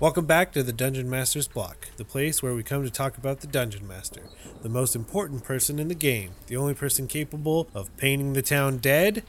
Welcome back to the Dungeon Master's Block, the place where we come to talk about the Dungeon Master, the most important person in the game, the only person capable of painting the town dead,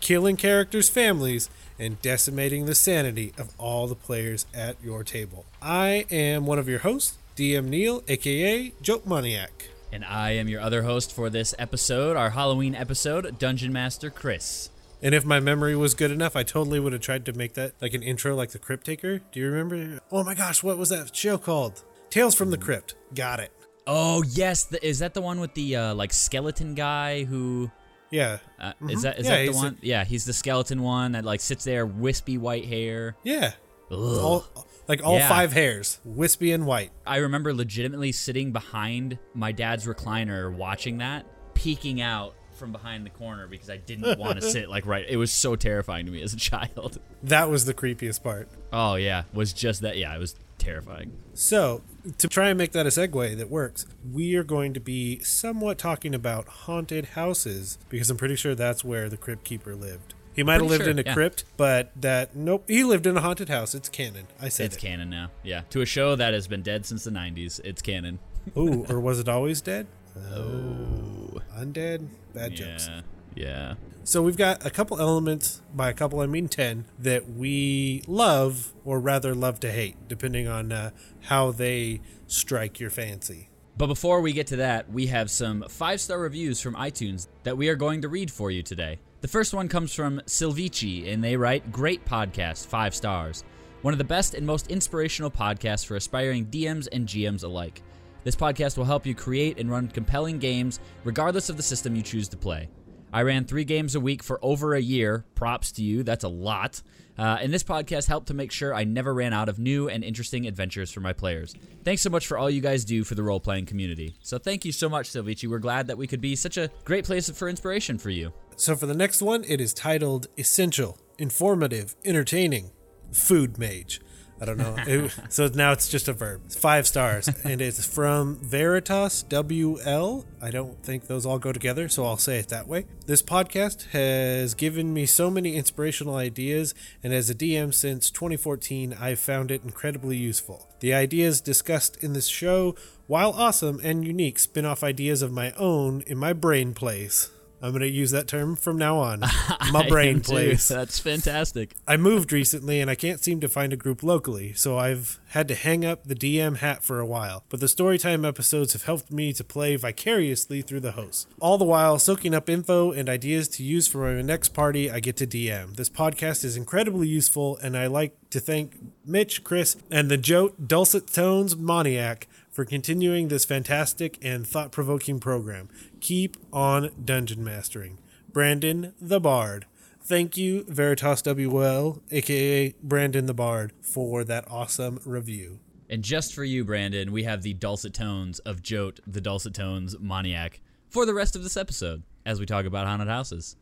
killing characters' families, and decimating the sanity of all the players at your table. I am one of your hosts, DM Neil, aka Joke Maniac. And I am your other host for this episode, our Halloween episode, Dungeon Master Chris. And if my memory was good enough, I totally would have tried to make that like an intro like the Crypt Taker. Do you remember? Oh my gosh, what was that show called? Tales from the Crypt. Got it. Oh yes, the, is that the one with the uh, like skeleton guy who? Yeah. Uh, Is that is Mm-hmm. Yeah, that the one? yeah, he's the skeleton one that like sits there, wispy white hair. Yeah. All, like all Yeah. five hairs, wispy and white. I remember legitimately sitting behind my dad's recliner watching that, peeking out from behind the corner because I didn't want to sit like right. It was so terrifying to me as a child. That was the creepiest part. Oh yeah, was just that. Yeah, it was terrifying. So, to try and make that a segue that works, we are going to be somewhat talking about haunted houses because I'm pretty sure that's where the Crypt Keeper lived. He might have lived sure, in a yeah. crypt, but that nope, he lived in a haunted house. It's canon. I said It's it. canon now. Yeah, to a show that has been dead since the '90s. It's canon. Ooh, or was it always dead? Oh, Undead? Bad jokes. yeah, yeah. So we've got a couple elements, by a couple I mean 10, that we love, or rather love to hate, depending on uh, how they strike your fancy. But before we get to that, we have some five star reviews from iTunes that we are going to read for you today. The first one comes from Silvici, and they write Great podcast, five stars. One of the best and most inspirational podcasts for aspiring DMs and GMs alike. This podcast will help you create and run compelling games regardless of the system you choose to play. I ran three games a week for over a year. Props to you, that's a lot. Uh, and this podcast helped to make sure I never ran out of new and interesting adventures for my players. Thanks so much for all you guys do for the role playing community. So thank you so much, Silvici. We're glad that we could be such a great place for inspiration for you. So for the next one, it is titled Essential, Informative, Entertaining, Food Mage. I don't know. It- so now it's just a verb. It's five stars. and it's from Veritas WL. I don't think those all go together, so I'll say it that way. This podcast has given me so many inspirational ideas, and as a DM since 2014, I've found it incredibly useful. The ideas discussed in this show, while awesome and unique, spin off ideas of my own in my brain place. I'm going to use that term from now on. My brain place. That's fantastic. I moved recently and I can't seem to find a group locally, so I've had to hang up the DM hat for a while. But the storytime episodes have helped me to play vicariously through the hosts. All the while soaking up info and ideas to use for my next party I get to DM. This podcast is incredibly useful, and I like to thank Mitch, Chris, and the Jote Dulcet Tones Moniac for continuing this fantastic and thought provoking program. Keep on dungeon mastering. Brandon the Bard. Thank you, Veritas WL, aka Brandon the Bard, for that awesome review. And just for you, Brandon, we have the dulcet tones of Jote, the dulcet tones maniac, for the rest of this episode as we talk about haunted houses.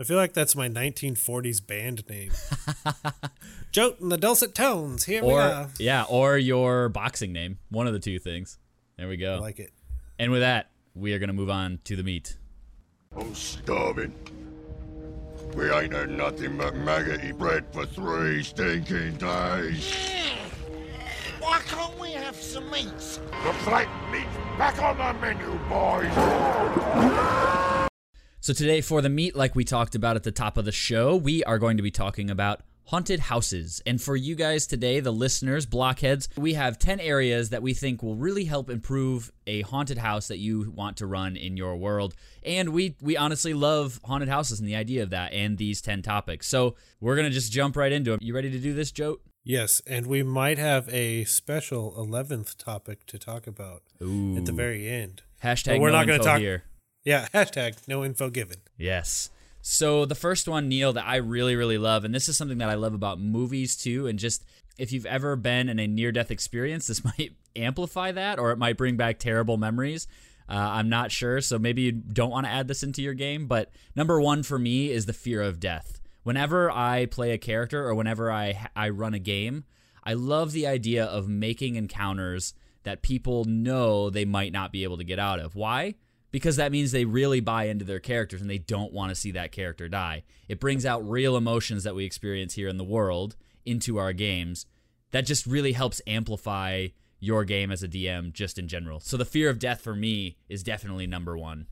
I feel like that's my 1940s band name. Jote and the Dulcet Tones, here we Or are. yeah, or your boxing name. One of the two things. There we I go. like it. And with that, we are going to move on to the meat. I'm starving. We ain't had nothing but maggoty bread for three stinking days. Why can't we have some meat? The plate meat back on the menu, boys. So today for the meat like we talked about at the top of the show, we are going to be talking about haunted houses. And for you guys today, the listeners, blockheads, we have 10 areas that we think will really help improve a haunted house that you want to run in your world. And we we honestly love haunted houses and the idea of that and these 10 topics. So, we're going to just jump right into it. You ready to do this, Joe? Yes, and we might have a special 11th topic to talk about at the very end. Hashtag But we're no not gonna talk- here. Yeah, hashtag no info given. Yes. So the first one, Neil, that I really, really love, and this is something that I love about movies too, and just if you've ever been in a near death experience, this might amplify that or it might bring back terrible memories. Uh, I'm not sure, so maybe you don't want to add this into your game. But number one for me is the fear of death. Whenever I play a character or whenever I I run a game, I love the idea of making encounters that people know they might not be able to get out of. Why? Because that means they really buy into their characters and they don't want to see that character die. It brings out real emotions that we experience here in the world into our games. that just really helps amplify your game as a DM just in general. So the fear of death for me is definitely number one.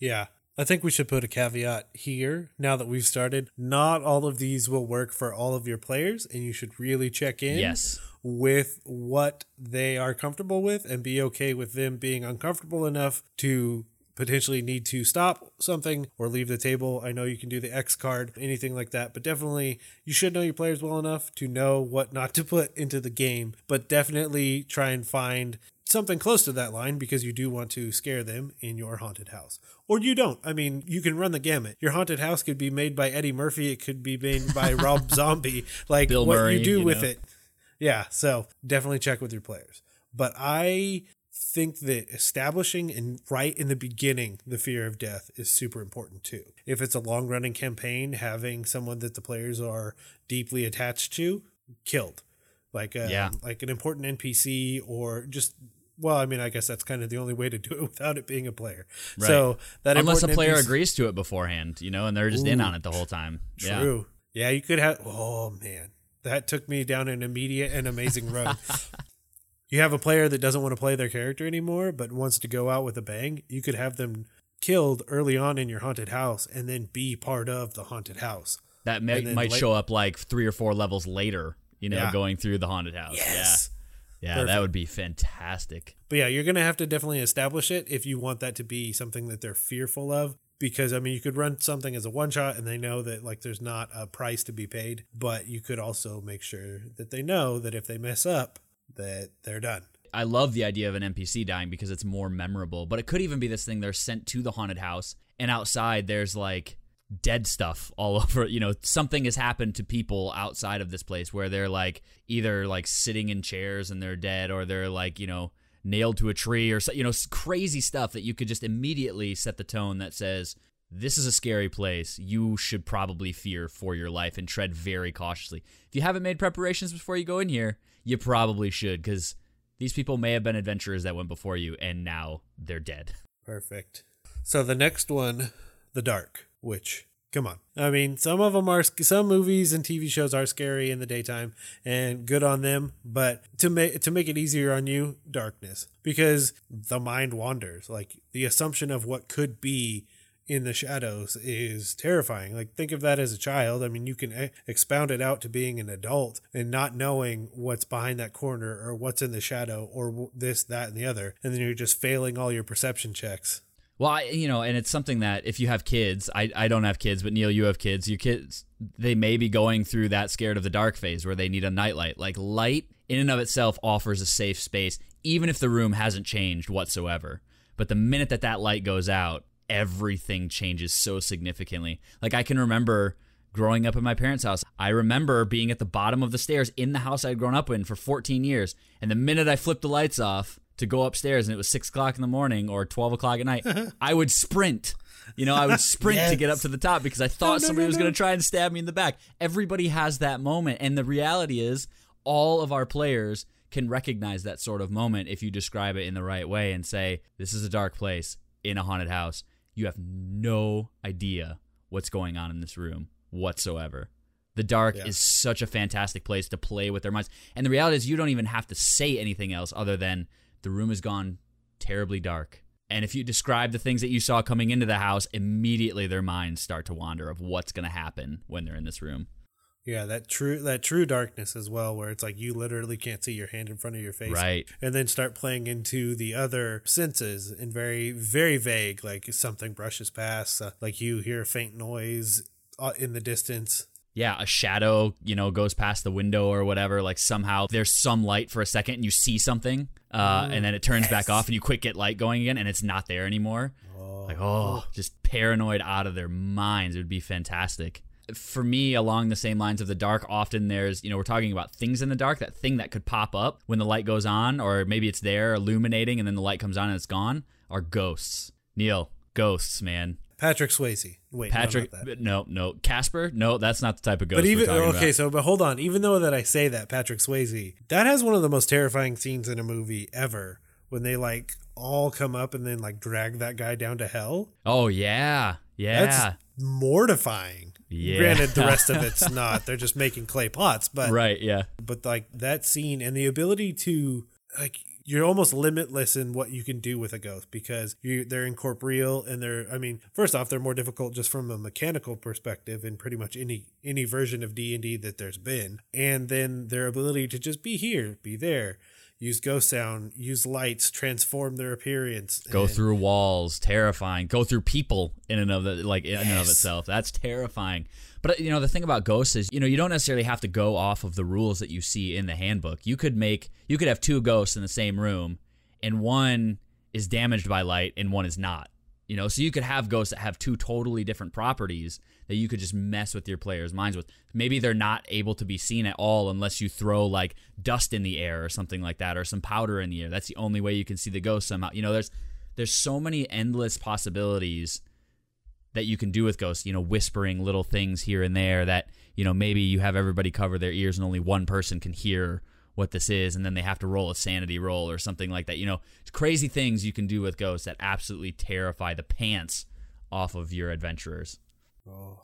Yeah. I think we should put a caveat here now that we've started. Not all of these will work for all of your players, and you should really check in Yes. with what they are comfortable with and be okay with them being uncomfortable enough to potentially need to stop something or leave the table. I know you can do the X card, anything like that, but definitely you should know your players well enough to know what not to put into the game, but definitely try and find something close to that line because you do want to scare them in your haunted house. Or you don't. I mean, you can run the gamut. Your haunted house could be made by Eddie Murphy, it could be made by Rob Zombie. Like Bill what Murray, you do you with know. it. Yeah, so definitely check with your players. But I think that establishing and right in the beginning the fear of death is super important too. If it's a long running campaign, having someone that the players are deeply attached to killed, like um, Yeah. like an important NPC or just well, I mean, I guess that's kind of the only way to do it without it being a player. Right. So that Unless a player NPC agrees to it beforehand, you know, and they're just in on it the whole time. Yeah. True. Yeah, you could have. Oh man, that took me down an immediate and amazing road. you have a player that doesn't want to play their character anymore, but wants to go out with a bang. You could have them killed early on in your haunted house, and then be part of the haunted house. That may, might late- show up like three or four levels later, you know, Yeah. going through the haunted house. Yes. Yeah. Yeah, Perfect. that would be fantastic. But yeah, you're gonna have to definitely establish it if you want that to be something that they're fearful of. Because I mean, you could run something as a one shot, and they know that like there's not a price to be paid. But you could also make sure that they know that if they mess up, that they're done. I love the idea of an NPC dying because it's more memorable. But it could even be this thing they're sent to the haunted house, and outside there's like dead stuff all over. You know, something has happened to people outside of this place where they're like either like sitting in chairs and they're dead, or they're like you know nailed to a tree, or you know crazy stuff that you could just immediately set the tone that says. This is a scary place. You should probably fear for your life and tread very cautiously. If you haven't made preparations before you go in here, you probably should because these people may have been adventurers that went before you and now they're dead. Perfect. So the next one, The Dark, which come on. I mean, some of them are some movies and TV shows are scary in the daytime and good on them, but to make to make it easier on you, darkness because the mind wanders. Like the assumption of what could be in the shadows is terrifying. Like think of that as a child. I mean, you can expound it out to being an adult and not knowing what's behind that corner or what's in the shadow or this, that, and the other, and then you're just failing all your perception checks. Well, I, you know, and it's something that if you have kids, I, I don't have kids, but Neil, you have kids. Your kids, they may be going through that scared of the dark phase where they need a nightlight. Like light in and of itself offers a safe space, even if the room hasn't changed whatsoever. But the minute that that light goes out, everything changes so significantly. Like I can remember growing up in my parents' house. I remember being at the bottom of the stairs in the house I'd grown up in for 14 years. And the minute I flipped the lights off to go upstairs and it was six o'clock in the morning or 12 o'clock at night, I would sprint. You know, I would sprint to get up to the top because I thought no, somebody no, was going to try and stab me in the back. Everybody has that moment. And the reality is, all of our players can recognize that sort of moment if you describe it in the right way and say, This is a dark place in a haunted house. You have no idea what's going on in this room whatsoever. The dark Yeah. is such a fantastic place to play with their minds. And the reality is, you don't even have to say anything else other than the room has gone terribly dark. And if you describe the things that you saw coming into the house, immediately their minds start to wander of what's going to happen when they're in this room. Yeah, that true that true darkness as well, where it's like you literally can't see your hand in front of your face, Right. And then start playing into the other senses and very very vague, like something brushes past, uh, like you hear a faint noise uh, in the distance. Yeah, a shadow, you know, goes past the window or whatever. Like somehow there's some light for a second and you see something, uh, and then it turns back off and you quick get light going again and it's not there anymore. Like, oh, just paranoid out of their minds. It would be fantastic. For me, along the same lines of the dark, often there's, you know, we're talking about things in the dark, that thing that could pop up when the light goes on, or maybe it's there illuminating and then the light comes on and it's gone, are ghosts. Neil, ghosts, man. Patrick Swayze. Wait, no, Patrick, that. no, no. Casper? No, that's not the type of ghost But even okay, about. so but hold on. Even though that I say that Patrick Swayze, that has one of the most terrifying scenes in a movie ever when they like all come up and then like drag that guy down to hell. Oh yeah, yeah. That's mortifying. Yeah. Granted, the rest of it's not. They're just making clay pots, but Right, yeah. but like that scene and the ability to like you're almost limitless in what you can do with a ghost because you they're incorporeal and they're I mean first off they're more difficult just from a mechanical perspective in pretty much any any version of D&D that there's been and then their ability to just be here be there use ghost sound use lights transform their appearance Go through walls, terrifying. Go through people in and of the, like in and of itself. That's terrifying. But you know, the thing about ghosts is, you know, you don't necessarily have to go off of the rules that you see in the handbook. You could make, you could have two ghosts in the same room, and one is damaged by light and one is not. You know, so you could have ghosts that have two totally different properties that you could just mess with your players' minds with. Maybe they're not able to be seen at all unless you throw like dust in the air or something like that, or some powder in the air. That's the only way you can see the ghost somehow. You know, there's there's so many endless possibilities that you can do with ghosts, you know, whispering little things here and there that, you know, maybe you have everybody cover their ears and only one person can hear what this is and then they have to roll a sanity roll or something like that. You know, it's crazy things you can do with ghosts that absolutely terrify the pants off of your adventurers. oh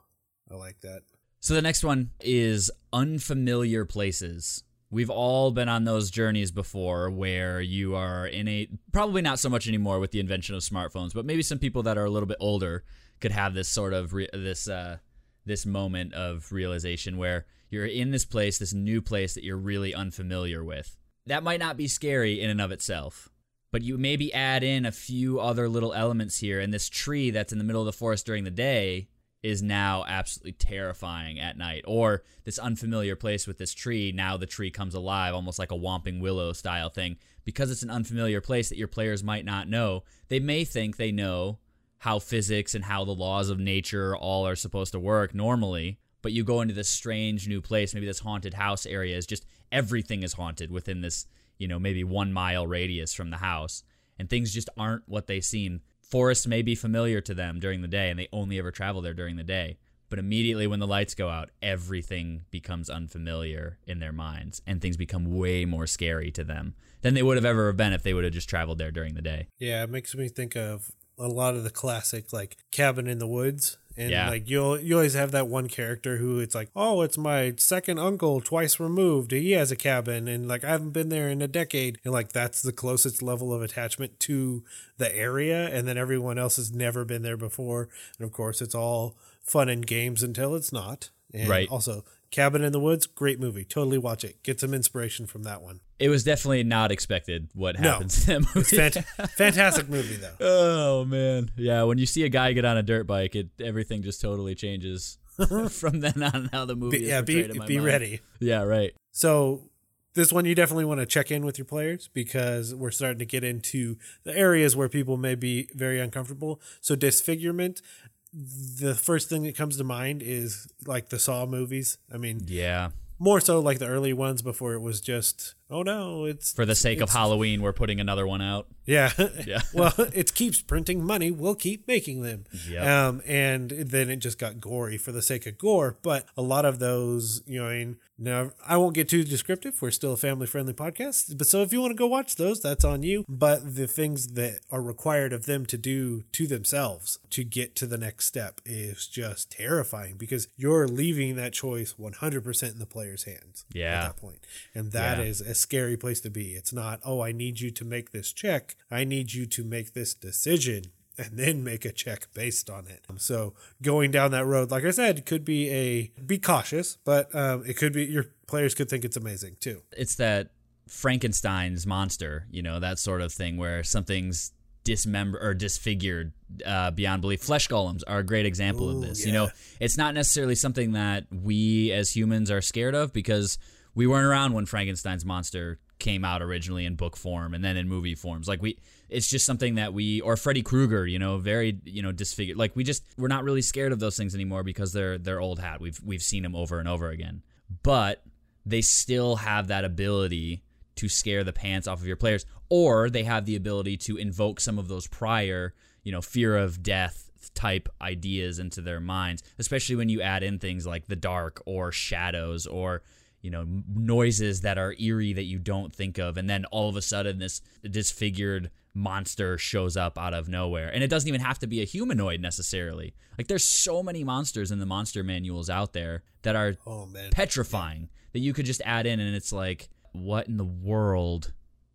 I like that So the next one is unfamiliar places. We've all been on those journeys before where you are in a probably not so much anymore with the invention of smartphones, but maybe some people that are a little bit older could have this sort of re- this uh this moment of realization where you're in this place, this new place that you're really unfamiliar with. That might not be scary in and of itself, but you maybe add in a few other little elements here and this tree that's in the middle of the forest during the day is now absolutely terrifying at night or this unfamiliar place with this tree now the tree comes alive almost like a whomping willow style thing because it's an unfamiliar place that your players might not know they may think they know how physics and how the laws of nature all are supposed to work normally but you go into this strange new place maybe this haunted house area is just everything is haunted within this you know maybe one mile radius from the house and things just aren't what they seem. Forests may be familiar to them during the day and they only ever travel there during the day but immediately when the lights go out everything becomes unfamiliar in their minds and things become way more scary to them than they would have ever been if they would have just traveled there during the day. Yeah, it makes me think of a lot of the classic like cabin in the woods. And Yeah. like you'll you always have that one character who it's like, oh, it's my second uncle twice removed. He has a cabin and like I haven't been there in a decade. And like that's the closest level of attachment to the area. And then everyone else has never been there before. And of course it's all fun and games until it's not. And Right. also Cabin in the Woods, great movie. Totally watch it. Get some inspiration from that one. it was definitely not expected what No. happens in that movie It's fant- fantastic movie though. Oh man, yeah. When you see a guy get on a dirt bike, it everything just totally changes from then on. How the movie Be, is yeah, be be mind. ready. Yeah, right. So this one you definitely want to check in with your players because we're starting to get into the areas where people may be very uncomfortable. So disfigurement, the first thing that comes to mind is like the Saw movies. I mean, Yeah. more so like the early ones before it was just oh no, it's For the sake of Halloween, we're putting another one out. Yeah. Yeah. well, it keeps printing money. We'll keep making them. Yep. Um, and then it just got gory for the sake of gore. But a lot of those, you know, I mean, now I won't get too descriptive. We're still a family friendly podcast. But so if you want to go watch those, that's on you. But the things that are required of them to do to themselves to get to the next step is just terrifying because you're leaving that choice 100% in the player's hands Yeah. at that point. And that Yeah. is a scary place to be. It's not, oh, I need you to make this check. I need you to make this decision and then make a check based on it. So going down that road, like I said, could be a be cautious, but um, it could be your players could think it's amazing too. It's that Frankenstein's monster, you know, that sort of thing where something's dismembered or disfigured uh, beyond belief. Flesh golems are a great example of Ooh, this. You know, it's not necessarily something that we as humans are scared of because we weren't around when Frankenstein's monster came out originally in book form and then in movie forms. Like we it's just something that we or Freddy Krueger, you know, very, you know, disfigured. Like we just we're not really scared of those things anymore because they're they're old hat. We've we've seen them over and over again. But they still have that ability to scare the pants off of your players or they have the ability to invoke some of those prior, you know, fear of death type ideas into their minds, especially when you add in things like the dark or shadows or you know noises that are eerie that you don't think of and then all of a sudden this disfigured monster shows up out of nowhere. And it doesn't even have to be a humanoid necessarily. Like there's so many monsters in the monster manuals out there that are Oh man. petrifying that you could just add in and it's like what in the world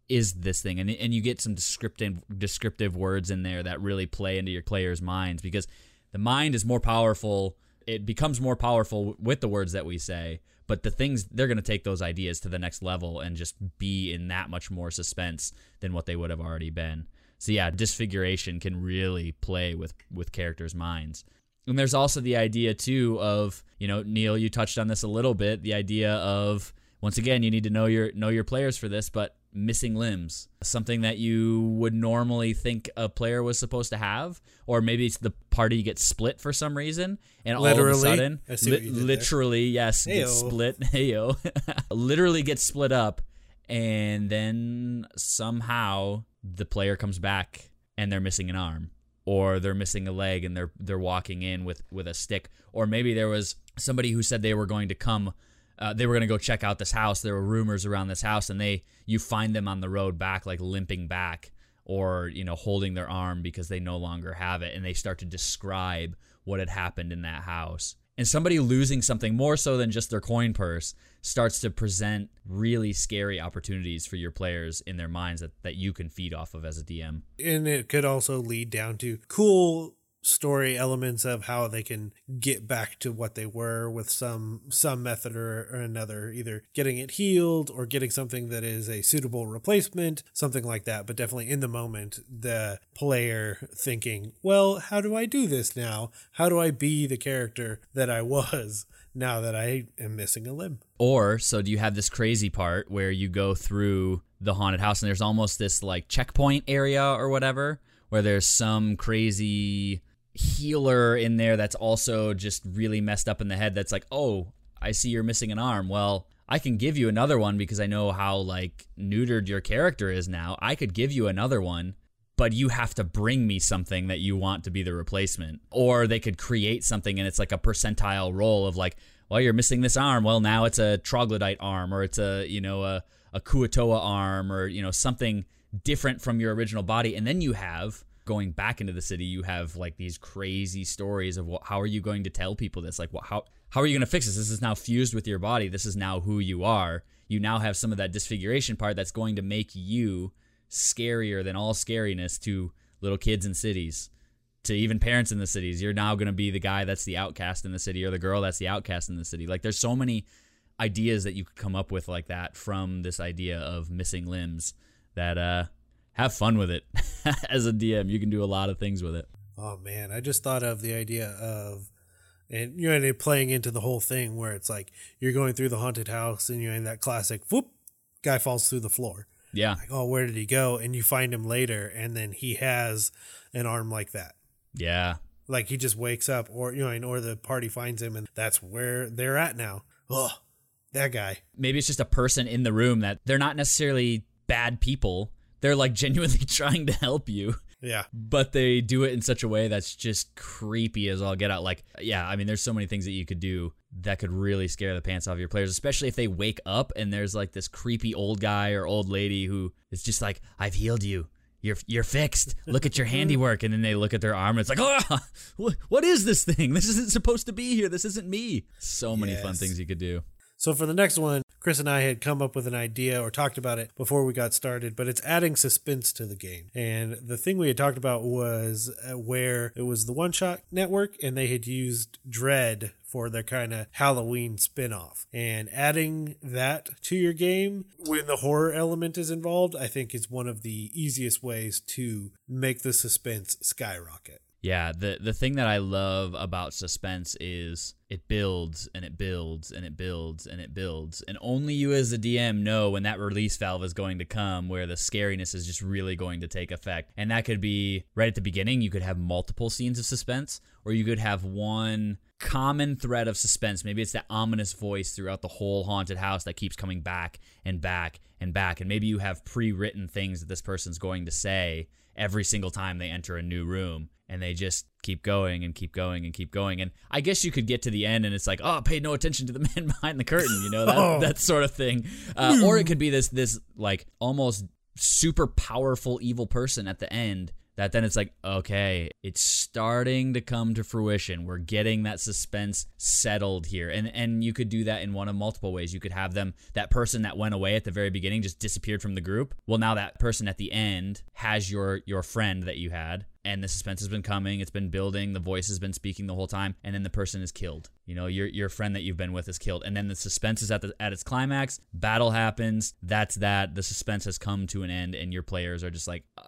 is this thing and and you get some descriptive descriptive words in there that really play into your players minds because the mind is more powerful it becomes more powerful with the words that we say but the things they're going to take those ideas to the next level and just be in that much more suspense than what they would have already been. So yeah disfiguration can really play with with characters minds. And there's also the idea too of you know Neil you touched on this a little bit the idea of once again you need to know your know your players for this but missing limbs something that you would normally think a player was supposed to have or maybe it's the party gets split for some reason and all of a Literally? sudden I see what li- did there. literally yes gets Heyo. split heyo literally gets split up and then somehow the player comes back and they're missing an arm or they're missing a leg and they're they're walking in with with a stick or maybe there was somebody who said they were going to come uh, they were going to go check out this house. There were rumors around this house and they you find them on the road back like limping back or you know holding their arm because they no longer have it and they start to describe what had happened in that house. And somebody losing something more so than just their coin purse starts to present really scary opportunities for your players in their minds that, that you can feed off of as a dm and it could also lead down to cool story elements of how they can get back to what they were with some some method or, or another either getting it healed or getting something that is a suitable replacement something like that but definitely in the moment the player thinking well how do i do this now? How do i be the character that i was now that i am missing a limb? Or so do you have this crazy part where you go through the haunted house and there's almost this like checkpoint area or whatever where there's some crazy healer in there that's also just really messed up in the head that's like, "Oh, I see you're missing an arm." Well, I can give you another one because I know how like neutered your character is now. I could give you another one, but you have to bring me something that you want to be the replacement. Or they could create something and it's like a percentile roll of like, well, you're missing this arm. Well, now it's a troglodyte arm or it's a, you know, a, a Kuo-toa arm or, you know, something different from your original body. And then you have going back into the city, you have like these crazy stories of what, how are you going to tell people this? Like, what, how, how are you going to fix this? This is now fused with your body. This is now who you are. You now have some of that disfiguration part that's going to make you scarier than all scariness to little kids in cities, to even parents in the cities. You're now going to be the guy that's the outcast in the city or the girl that's the outcast in the city. Like there's so many ideas that you could come up with like that from this idea of missing limbs that uh have fun with it. As a DM, you can do a lot of things with it. Oh man, I just thought of the idea of and you know and it playing into the whole thing where it's like you're going through the haunted house and you're in that classic whoop guy falls through the floor. Yeah. Like, oh, where did he go? And you find him later and then he has an arm like that. Yeah. Like he just wakes up or you know, or the party finds him and that's where they're at now. Oh, that guy. maybe it's just a person in the room that they're not necessarily bad people. They're like genuinely trying to help you, Yeah. but they do it in such a way that's just creepy as all get out. Like, yeah, I mean, there's so many things that you could do that could really scare the pants off your players, especially if they wake up and there's like this creepy old guy or old lady who is just like, I've healed you. You're, you're fixed. Look at your handiwork. And then they look at their arm and it's like, ah, oh, what, what is this thing? This isn't supposed to be here. This isn't me. So many fun things you could do. So for the next one, Chris and I had come up with an idea or talked about it before we got started, but it's adding suspense to the game. And the thing we had talked about was uh, where it was the One Shot Network and they had used Dread for their kind of Halloween spin-off. And adding that to your game when the horror element is involved, I think is one of the easiest ways to make the suspense skyrocket. Yeah, the the thing that I love about suspense is it builds and it builds and it builds and it builds. And only you as a DM know when that release valve is going to come where the scariness is just really going to take effect. And that could be right at the beginning, you could have multiple scenes of suspense or you could have one common thread of suspense. Maybe it's that ominous voice throughout the whole haunted house that keeps coming back and back and back. And maybe you have pre-written things that this person's going to say every single time they enter a new room and they just keep going and keep going and keep going and i guess you could get to the end and it's like oh pay no attention to the man behind the curtain you know that, Oh. that sort of thing uh, or it could be this this like almost super powerful evil person at the end that then it's like okay it's starting to come to fruition. We're getting that suspense settled here. And and you could do that in one of multiple ways. You could have them that person that went away at the very beginning just disappeared from the group. Well now that person at the end has your your friend that you had and the suspense has been coming it's been building the voice has been speaking the whole time and then the person is killed. You know your your friend that you've been with is killed. And then the suspense is at the at its climax. Battle happens. That's that. The suspense has come to an end and your players are just like uh,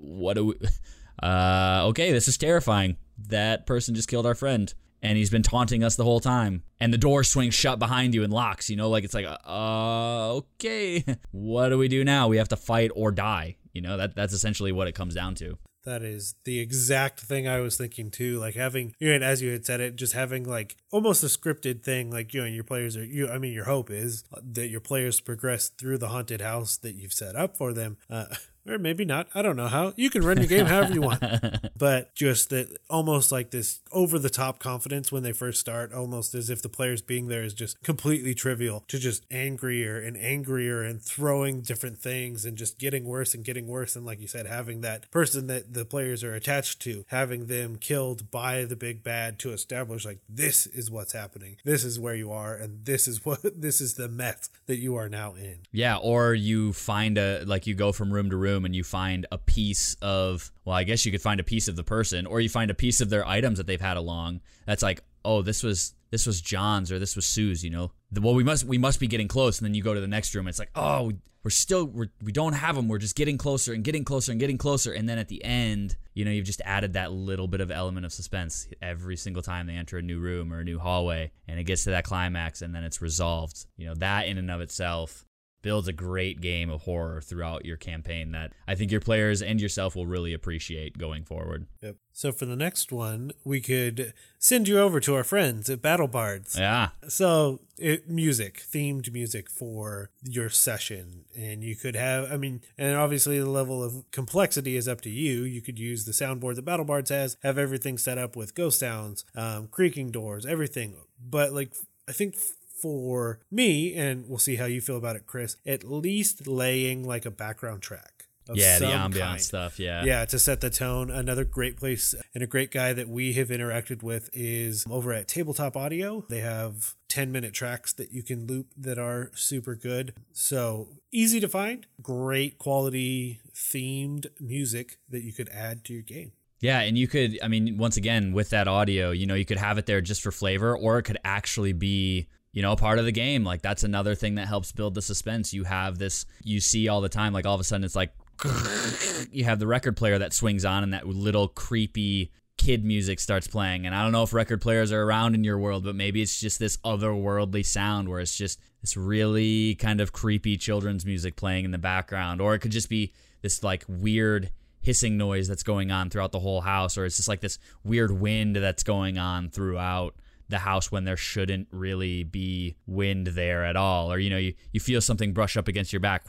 what do we uh okay this is terrifying that person just killed our friend and he's been taunting us the whole time and the door swings shut behind you and locks you know like it's like uh okay what do we do now we have to fight or die you know that that's essentially what it comes down to That is the exact thing I was thinking too. Like having, you know, as you had said it, just having like almost a scripted thing. Like you know, your players are you. I mean, your hope is that your players progress through the haunted house that you've set up for them. Uh, or maybe not. I don't know how. You can run your game however you want. But just that almost like this over the top confidence when they first start, almost as if the players being there is just completely trivial to just angrier and angrier and throwing different things and just getting worse and getting worse. And like you said, having that person that the players are attached to, having them killed by the big bad to establish like this is what's happening. This is where you are and this is what this is the mess that you are now in. Yeah, or you find a like you go from room to room and you find a piece of well, I guess you could find a piece of the person or you find a piece of their items that they've had along. That's like, oh, this was this was John's or this was Sue's, you know. The, well, we must we must be getting close and then you go to the next room and it's like, "Oh, we- we're still we're, we don't have them. We're just getting closer and getting closer and getting closer." And then at the end, you know, you've just added that little bit of element of suspense every single time they enter a new room or a new hallway and it gets to that climax and then it's resolved. You know, that in and of itself builds a great game of horror throughout your campaign that I think your players and yourself will really appreciate going forward. Yep. So for the next one, we could send you over to our friends at Battle Bards. Yeah. So it, music, themed music for your session, and you could have. I mean, and obviously the level of complexity is up to you. You could use the soundboard that Battle Bards has, have everything set up with ghost sounds, um, creaking doors, everything. But like, I think for me, and we'll see how you feel about it, Chris. At least laying like a background track. Yeah, the ambiance kind. stuff. Yeah. Yeah, to set the tone. Another great place and a great guy that we have interacted with is over at Tabletop Audio. They have 10 minute tracks that you can loop that are super good. So easy to find, great quality themed music that you could add to your game. Yeah, and you could, I mean, once again, with that audio, you know, you could have it there just for flavor, or it could actually be, you know, part of the game. Like, that's another thing that helps build the suspense. You have this, you see all the time, like, all of a sudden it's like, you have the record player that swings on, and that little creepy kid music starts playing. And I don't know if record players are around in your world, but maybe it's just this otherworldly sound where it's just this really kind of creepy children's music playing in the background, or it could just be this like weird hissing noise that's going on throughout the whole house, or it's just like this weird wind that's going on throughout the house when there shouldn't really be wind there at all. Or, you know, you, you feel something brush up against your back.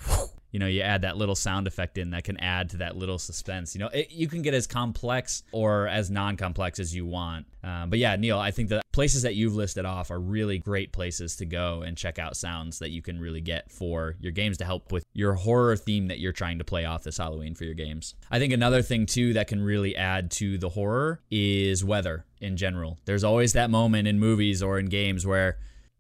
You know, you add that little sound effect in that can add to that little suspense. You know, it, you can get as complex or as non complex as you want. Um, but yeah, Neil, I think the places that you've listed off are really great places to go and check out sounds that you can really get for your games to help with your horror theme that you're trying to play off this Halloween for your games. I think another thing too that can really add to the horror is weather in general. There's always that moment in movies or in games where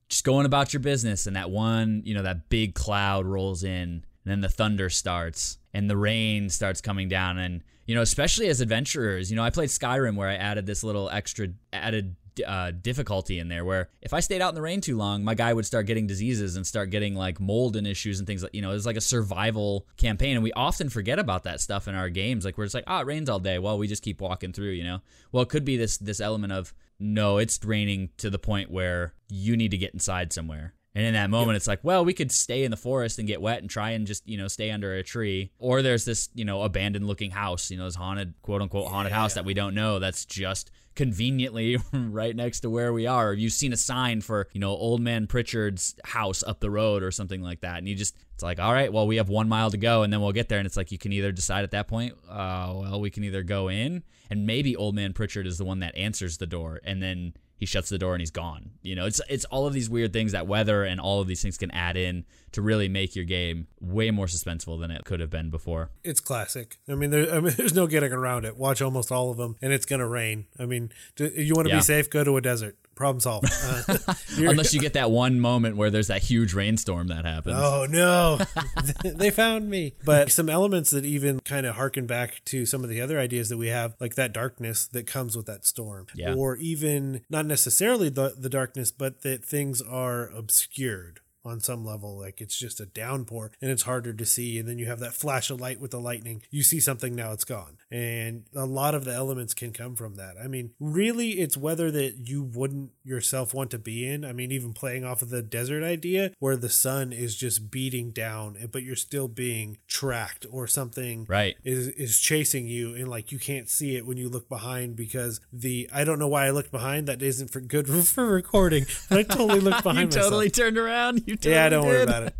just going about your business and that one, you know, that big cloud rolls in and then the thunder starts and the rain starts coming down. And you know especially as adventurers you know i played skyrim where i added this little extra added uh, difficulty in there where if i stayed out in the rain too long my guy would start getting diseases and start getting like mold and issues and things like you know it's like a survival campaign. And we often forget about that stuff in our games. Like we're just like ah it rains all day. Well we just keep walking through you know? Well it could be this this element of no it's raining to the point where you need to get inside somewhere and in that moment, it's like, well, we could stay in the forest and get wet and try and just, you know, stay under a tree. Or there's this, you know, abandoned looking house, you know, this haunted, quote unquote, haunted house that we don't know that's just conveniently right next to where we are. You've seen a sign for, you know, old man Pritchard's house up the road or something like that. And you just, it's like, all right, well, we have one mile to go and then we'll get there. And it's like, you can either decide at that point, uh, well, we can either go in and maybe old man Pritchard is the one that answers the door and then he shuts the door and he's gone. You know, it's it's all of these weird things that weather and all of these things can add in to really make your game way more suspenseful than it could have been before. It's classic. I mean, there, I mean, there's no getting around it. Watch almost all of them, and it's gonna rain. I mean, do, you want to Yeah. be safe? Go to a desert. Problem solved. Uh, Unless you get that one moment where there's that huge rainstorm that happens. Oh no, they found me. But some elements that even kind of harken back to some of the other ideas that we have, like that darkness that comes with that storm, Yeah. or even not necessarily the the darkness, but that things are obscured on some level like it's just a downpour and it's harder to see and then you have that flash of light with the lightning you see something now it's gone and a lot of the elements can come from that i mean really it's weather that you wouldn't yourself want to be in i mean even playing off of the desert idea where the sun is just beating down but you're still being tracked or something Right. is is chasing you and like you can't see it when you look behind because the I don't know why I looked behind that isn't for good for recording but I totally looked behind You myself. totally turned around. You totally yeah don't worry about it.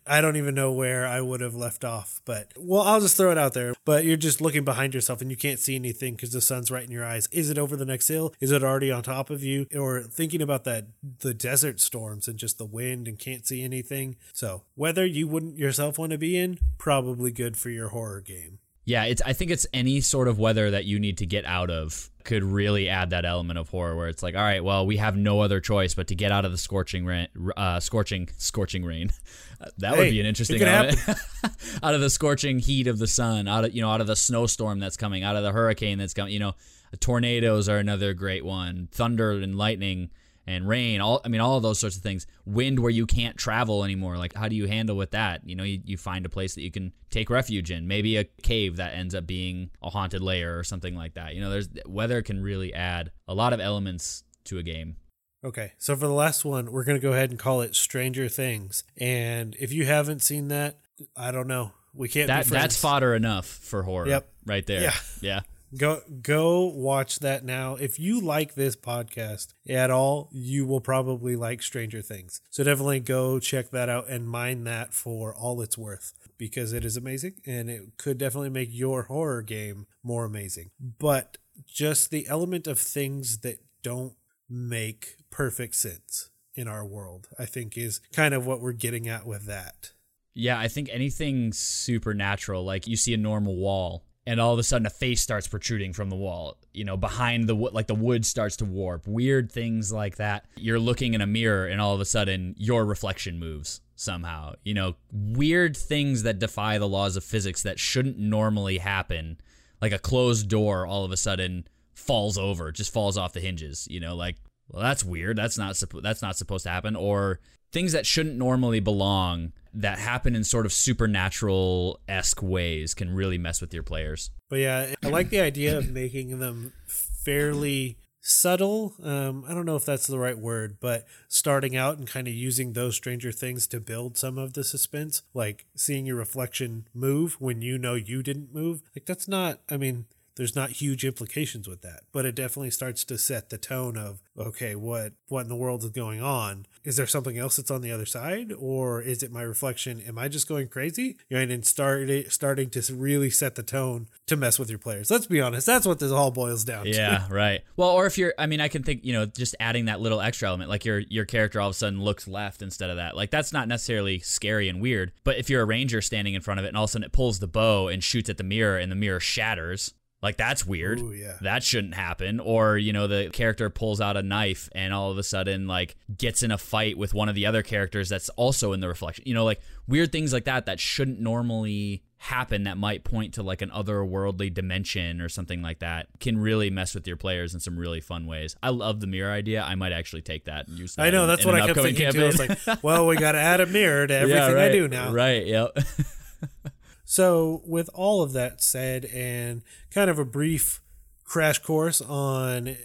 I don't even know where I would have left off but well I'll just throw it out there. But you're just looking behind yourself and you can't see anything because the sun's right in your eyes. Is it over the next hill? Is it already on top of you? Or thinking about that the desert storms and just the wind and can't see anything. So whether you wouldn't yourself want to be in probably good for your horror game. Yeah, it's. I think it's any sort of weather that you need to get out of could really add that element of horror, where it's like, all right, well, we have no other choice but to get out of the scorching rain, uh, scorching, scorching rain. that would Hey, be an interesting element. out of the scorching heat of the sun, out of you know, out of the snowstorm that's coming, out of the hurricane that's coming. You know, tornadoes are another great one. Thunder and lightning and rain. All I mean, all of those sorts of things. Wind where you can't travel anymore. Like, how do you handle with that? You know, you, you find a place that you can take refuge in. Maybe a cave that ends up being a haunted lair or something like that. You know, there's weather can really add a lot of elements to a game. Okay, so for the last one, we're going to go ahead and call it Stranger Things. And if you haven't seen that, I don't know. We can't That that's fodder enough for horror. Yep. Right there. Yeah. Yeah. Go go watch that now. If you like this podcast at all, you will probably like Stranger Things. So definitely go check that out and mine that for all it's worth because it is amazing and it could definitely make your horror game more amazing. But just the element of things that don't make perfect sense in our world, I think is kind of what we're getting at with that. Yeah, I think anything supernatural, like you see a normal wall and all of a sudden a face starts protruding from the wall, you know, behind the wood, like the wood starts to warp, weird things like that. You're looking in a mirror and all of a sudden your reflection moves somehow, you know, weird things that defy the laws of physics that shouldn't normally happen, like a closed door all of a sudden falls over, just falls off the hinges, you know, like well that's weird that's not suppo- that's not supposed to happen or things that shouldn't normally belong that happen in sort of supernatural-esque ways can really mess with your players But yeah, I like the idea of making them fairly subtle. Um, I don't know if that's the right word, but starting out and kind of using those Stranger Things to build some of the suspense, like seeing your reflection move when you know you didn't move. Like that's not. I mean. There's not huge implications with that, but it definitely starts to set the tone of okay, what what in the world is going on? Is there something else that's on the other side, or is it my reflection? Am I just going crazy? You know, and start starting to really set the tone to mess with your players. Let's be honest, that's what this all boils down to. yeah right well or if you're i mean i can think you know just adding that little extra element like your your character all of a sudden looks left instead of that like that's not necessarily scary and weird but if you're a ranger standing in front of it and all of a sudden it pulls the bow and shoots at the mirror and the mirror shatters like that's weird. Ooh, yeah. that shouldn't happen. Or you know the character pulls out a knife and all of a sudden like gets in a fight with one of the other characters that's also in the reflection. You know like weird things like that that shouldn't normally happen that might point to like an otherworldly dimension or something like that can really mess with your players in some really fun ways. I love the mirror idea. I might actually take that and use that I know that's in what I kept thinking too. I was like, well, we got to add a mirror to everything Yeah, I do now. right yep So, with all of that said, and kind of a brief crash course on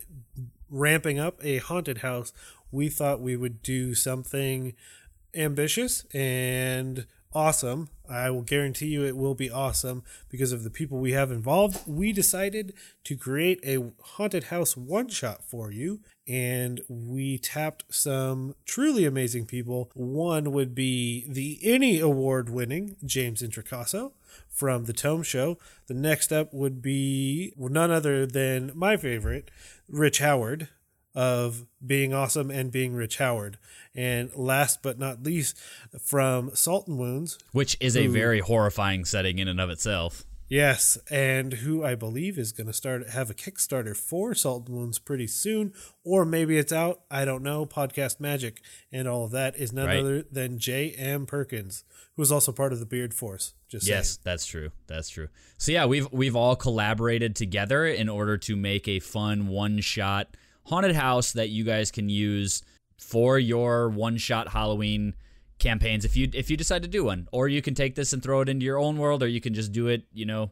ramping up a haunted house, we thought we would do something ambitious and awesome. I will guarantee you it will be awesome because of the people we have involved. We decided to create a haunted house one shot for you, and we tapped some truly amazing people. One would be the ENnie Award winning James Introcaso from the Tome Show. The next up would be none other than my favorite, Rich Howard of being awesome and being Rich Howard. And last but not least, from Salt in Wounds, which is a very horrifying setting in and of itself. Yes, and who I believe is going to start have a Kickstarter for Salt in Wounds pretty soon, or maybe it's out. I don't know. Podcast Magic and all of that is none Right. other than J. M. Perkins, who is also part of the Beard Force. Just Yes, saying. that's true. That's true. So yeah, we've we've all collaborated together in order to make a fun one-shot haunted house that you guys can use for your one-shot Halloween campaigns if you if you decide to do one. Or you can take this and throw it into your own world or you can just do it, you know,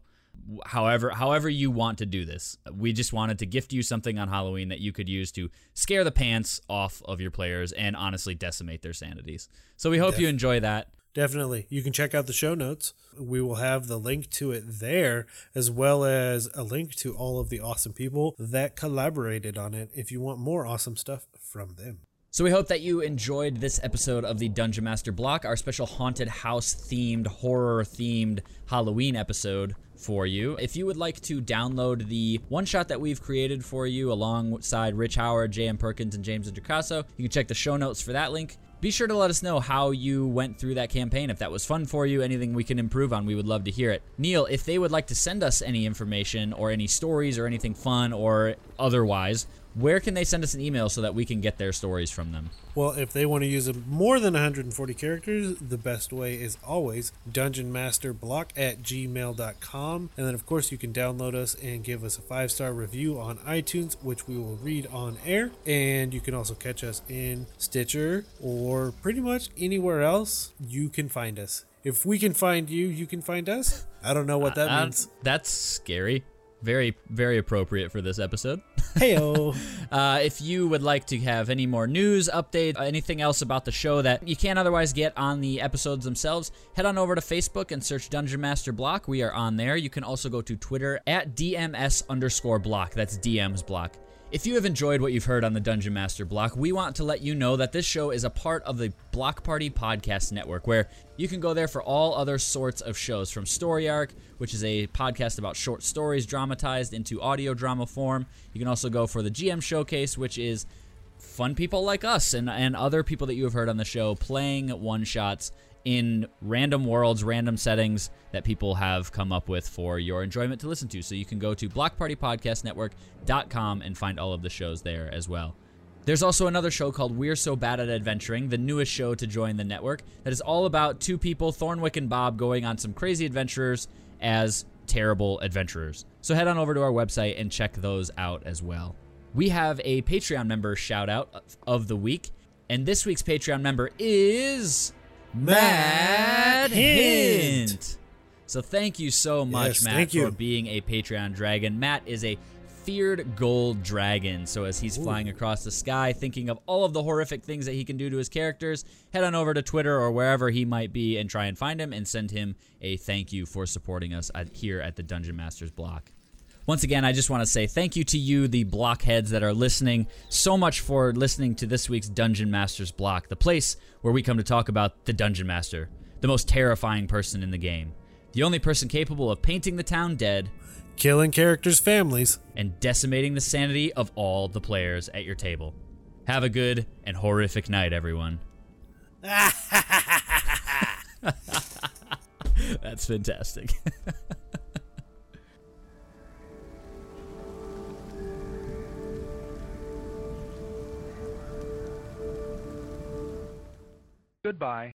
however however you want to do this. We just wanted to gift you something on Halloween that you could use to scare the pants off of your players and honestly decimate their sanities. So we hope you enjoy that. Definitely. You can check out the show notes. We will have the link to it there, as well as a link to all of the awesome people that collaborated on it if you want more awesome stuff from them. So we hope that you enjoyed this episode of the Dungeon Master Block, our special haunted house themed, horror themed Halloween episode for you. If you would like to download the one shot that we've created for you alongside Rich Howard, J.M. Perkins, and James Introcaso, you can check the show notes for that link. Be sure to let us know how you went through that campaign. If that was fun for you, anything we can improve on, we would love to hear it. Neil, if they would like to send us any information or any stories or anything fun or otherwise, where can they send us an email so that we can get their stories from them? Well, if they want to use more than 140 characters, the best way is always dungeonmasterblock at gmail.com. And then, of course, you can download us and give us a five star review on iTunes, which we will read on air. And you can also catch us in Stitcher or pretty much anywhere else you can find us. If we can find you, you can find us. I don't know what that Uh, means. That's scary. Very, very appropriate for this episode. Heyo. Uh, if you would like to have any more news, updates, anything else about the show that you can't otherwise get on the episodes themselves, head on over to Facebook and search Dungeon Master Block. We are on there. You can also go to Twitter at DMS underscore block. That's DM's block. If you have enjoyed what you've heard on the Dungeon Master Block, we want to let you know that this show is a part of the Block Party Podcast Network, where you can go there for all other sorts of shows, from Story Arc, which is a podcast about short stories dramatized into audio drama form. You can also go for the GM Showcase, which is fun people like us and, and other people that you have heard on the show playing one shots in random worlds, random settings that people have come up with for your enjoyment to listen to. So you can go to blockpartypodcastnetwork.com and find all of the shows there as well. There's also another show called We're So Bad at Adventuring, the newest show to join the network, that is all about two people, Thornwick and Bob, going on some crazy adventures as terrible adventurers. So head on over to our website and check those out as well. We have a Patreon member shout out of- the week, and this week's Patreon member is Mad Hint. Hint. So thank you so much, Yes, Matt, for you. being a Patreon dragon. Matt is a feared gold dragon. So as he's flying across the sky, thinking of all of the horrific things that he can do to his characters, head on over to Twitter or wherever he might be and try and find him and send him a thank you for supporting us at, here at the Dungeon Masters block. Once again, I just want to say thank you to you, the blockheads that are listening, so much for listening to this week's Dungeon Masters block, the place where we come to talk about the Dungeon Master, the most terrifying person in the game, the only person capable of painting the town dead Killing characters' families. and decimating the sanity of all the players at your table. Have a good and horrific night, everyone. That's fantastic. Goodbye.